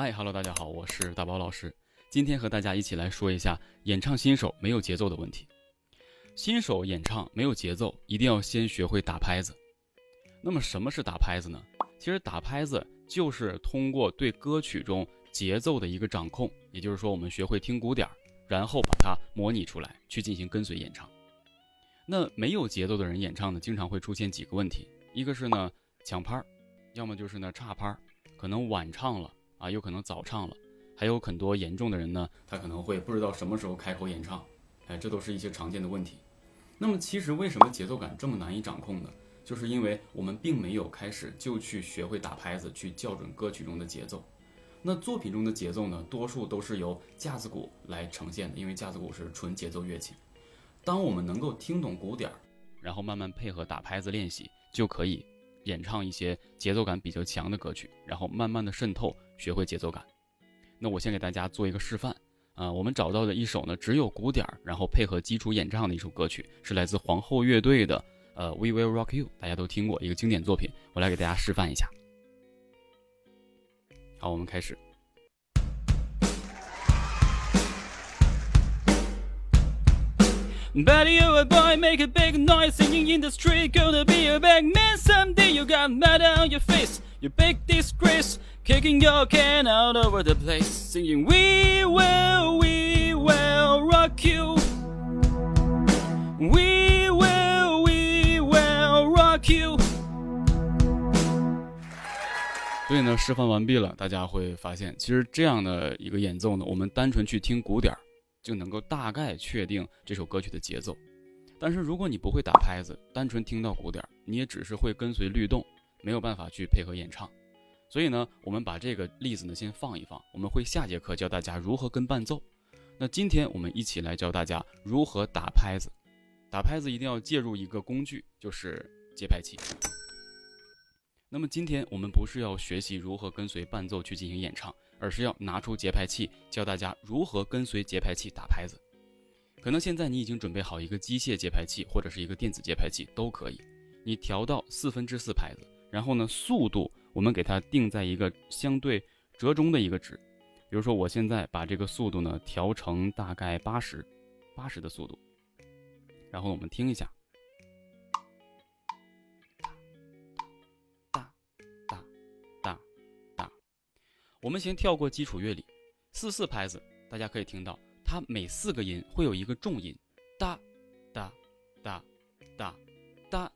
嗨，Hello，大家好，我是大宝老师。今天和大家一起来说一下演唱新手没有节奏的问题。新手演唱没有节奏，一定要先学会打拍子。那么什么是打拍子呢？其实打拍子就是通过对歌曲中节奏的一个掌控，也就是说我们学会听鼓点儿，然后把它模拟出来，去进行跟随演唱。那没有节奏的人演唱呢，经常会出现几个问题，一个是呢抢拍儿，要么就是呢差拍儿，可能晚唱了。啊，有可能早唱了，还有很多严重的人呢，他可能会不知道什么时候开口演唱，哎，这都是一些常见的问题。那么其实为什么节奏感这么难以掌控呢？就是因为我们并没有开始就去学会打拍子，去校准歌曲中的节奏。那作品中的节奏呢，多数都是由架子鼓来呈现的，因为架子鼓是纯节奏乐器。当我们能够听懂鼓点儿，然后慢慢配合打拍子练习，就可以。演唱一些节奏感比较强的歌曲，然后慢慢的渗透，学会节奏感。那我先给大家做一个示范啊，我们找到的一首呢，只有鼓点儿，然后配合基础演唱的一首歌曲，是来自皇后乐队的呃 We Will Rock You，大家都听过一个经典作品，我来给大家示范一下。好，我们开始。But you a boy, make a big noise singing in the street. Gonna be a big man someday. You got mud on your face, you big disgrace. Kicking your can out over the place, singing We will, we will rock you. We will, we will rock you. 所以呢，示范完毕了，大家会发现，其实这样的一个演奏呢，我们单纯去听鼓点儿。 就能够大概确定这首歌曲的节奏，但是如果你不会打拍子，单纯听到鼓点，你也只是会跟随律动，没有办法去配合演唱。所以呢，我们把这个例子呢先放一放，我们会下节课教大家如何跟伴奏。那今天我们一起来教大家如何打拍子。打拍子一定要介入一个工具，就是节拍器。那么今天我们不是要学习如何跟随伴奏去进行演唱。而是要拿出节拍器，教大家如何跟随节拍器打拍子。可能现在你已经准备好一个机械节拍器或者是一个电子节拍器都可以，你调到四分之四拍子，然后呢，速度我们给它定在一个相对折中的一个值。比如说，我现在把这个速度呢调成大概八十，八十的速度，然后我们听一下。我们先跳过基础乐理，四四拍子，大家可以听到，它每四个音会有一个重音，哒哒哒哒哒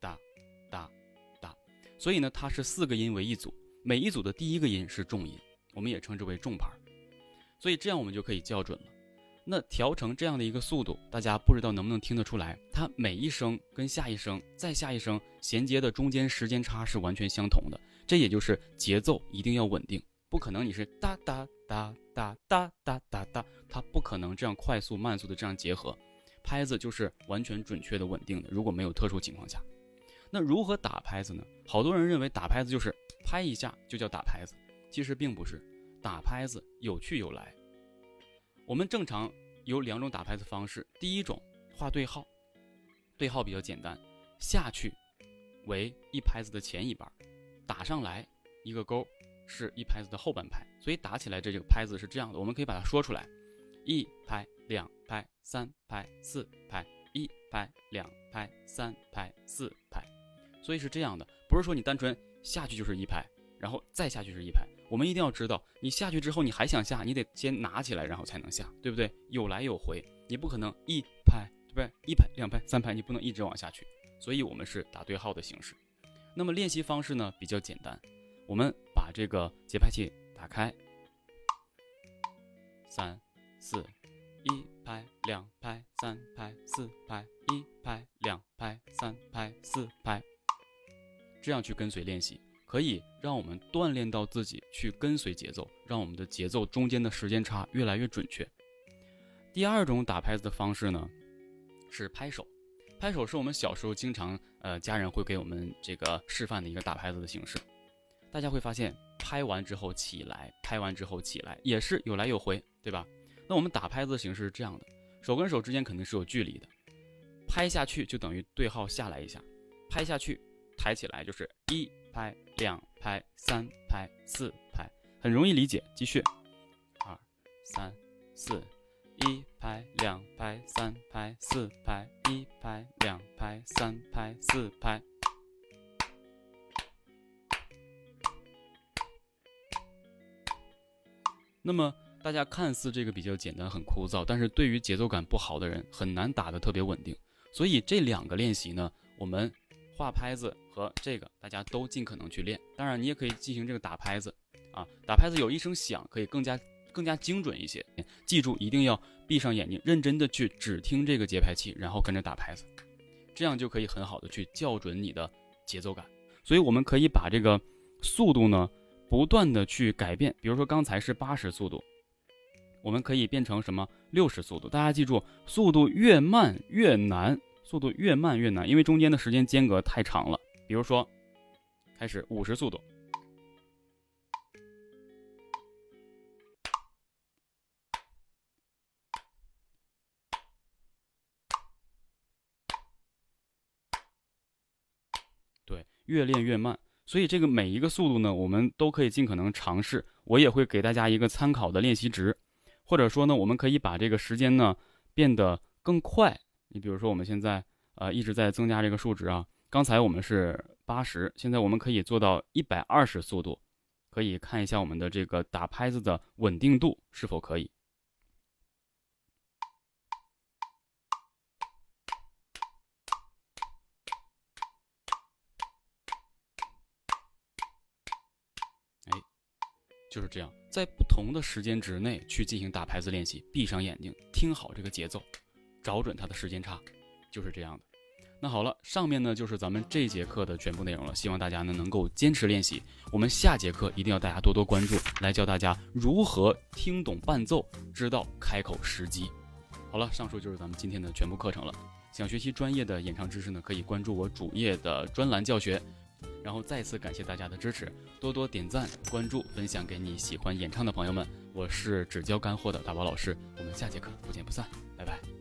哒哒哒，所以呢，它是四个音为一组，每一组的第一个音是重音，我们也称之为重拍，所以这样我们就可以校准了。那调成这样的一个速度，大家不知道能不能听得出来，它每一声跟下一声再下一声衔接的中间时间差是完全相同的，这也就是节奏一定要稳定。不可能，你是哒哒哒哒哒哒哒哒，它不可能这样快速慢速的这样结合，拍子就是完全准确的稳定的。如果没有特殊情况下，那如何打拍子呢？好多人认为打拍子就是拍一下就叫打拍子，其实并不是。打拍子有去有来。我们正常有两种打拍子方式，第一种画对号，对号比较简单，下去为一拍子的前一半，打上来一个勾。是一拍子的后半拍，所以打起来这几个拍子是这样的，我们可以把它说出来：一拍、两拍、三拍、四拍，一拍、两拍、三拍、四拍。所以是这样的，不是说你单纯下去就是一拍，然后再下去是一拍。我们一定要知道，你下去之后你还想下，你得先拿起来，然后才能下，对不对？有来有回，你不可能一拍，对不对？一拍、两拍、三拍，你不能一直往下去。所以我们是打对号的形式。那么练习方式呢比较简单，我们。这个节拍器打开，三四一拍两拍三拍四拍一拍两拍三拍四拍，这样去跟随练习，可以让我们锻炼到自己去跟随节奏，让我们的节奏中间的时间差越来越准确。第二种打拍子的方式呢，是拍手。拍手是我们小时候经常呃家人会给我们这个示范的一个打拍子的形式。大家会发现，拍完之后起来，拍完之后起来，也是有来有回，对吧？那我们打拍子的形式是这样的，手跟手之间肯定是有距离的，拍下去就等于对号下来一下，拍下去抬起来就是一拍、两拍、三拍、四拍，很容易理解。继续，二、三、四，一拍、两拍、三拍、四拍，一拍、两拍、三拍、四拍。那么大家看似这个比较简单、很枯燥，但是对于节奏感不好的人很难打得特别稳定。所以这两个练习呢，我们画拍子和这个大家都尽可能去练。当然，你也可以进行这个打拍子啊，打拍子有一声响，可以更加更加精准一些。记住，一定要闭上眼睛，认真的去只听这个节拍器，然后跟着打拍子，这样就可以很好的去校准你的节奏感。所以我们可以把这个速度呢。不断的去改变，比如说刚才是八十速度，我们可以变成什么六十速度？大家记住，速度越慢越难，速度越慢越难，因为中间的时间间隔太长了。比如说，开始五十速度，对，越练越慢。所以这个每一个速度呢，我们都可以尽可能尝试。我也会给大家一个参考的练习值，或者说呢，我们可以把这个时间呢变得更快。你比如说，我们现在呃一直在增加这个数值啊，刚才我们是八十，现在我们可以做到一百二十速度，可以看一下我们的这个打拍子的稳定度是否可以。就是这样，在不同的时间值内去进行打拍子练习，闭上眼睛听好这个节奏，找准它的时间差，就是这样的。那好了，上面呢就是咱们这节课的全部内容了，希望大家呢能够坚持练习。我们下节课一定要大家多多关注，来教大家如何听懂伴奏，知道开口时机。好了，上述就是咱们今天的全部课程了。想学习专业的演唱知识呢，可以关注我主页的专栏教学。然后再次感谢大家的支持，多多点赞、关注、分享给你喜欢演唱的朋友们。我是只教干货的大宝老师，我们下节课不见不散，拜拜。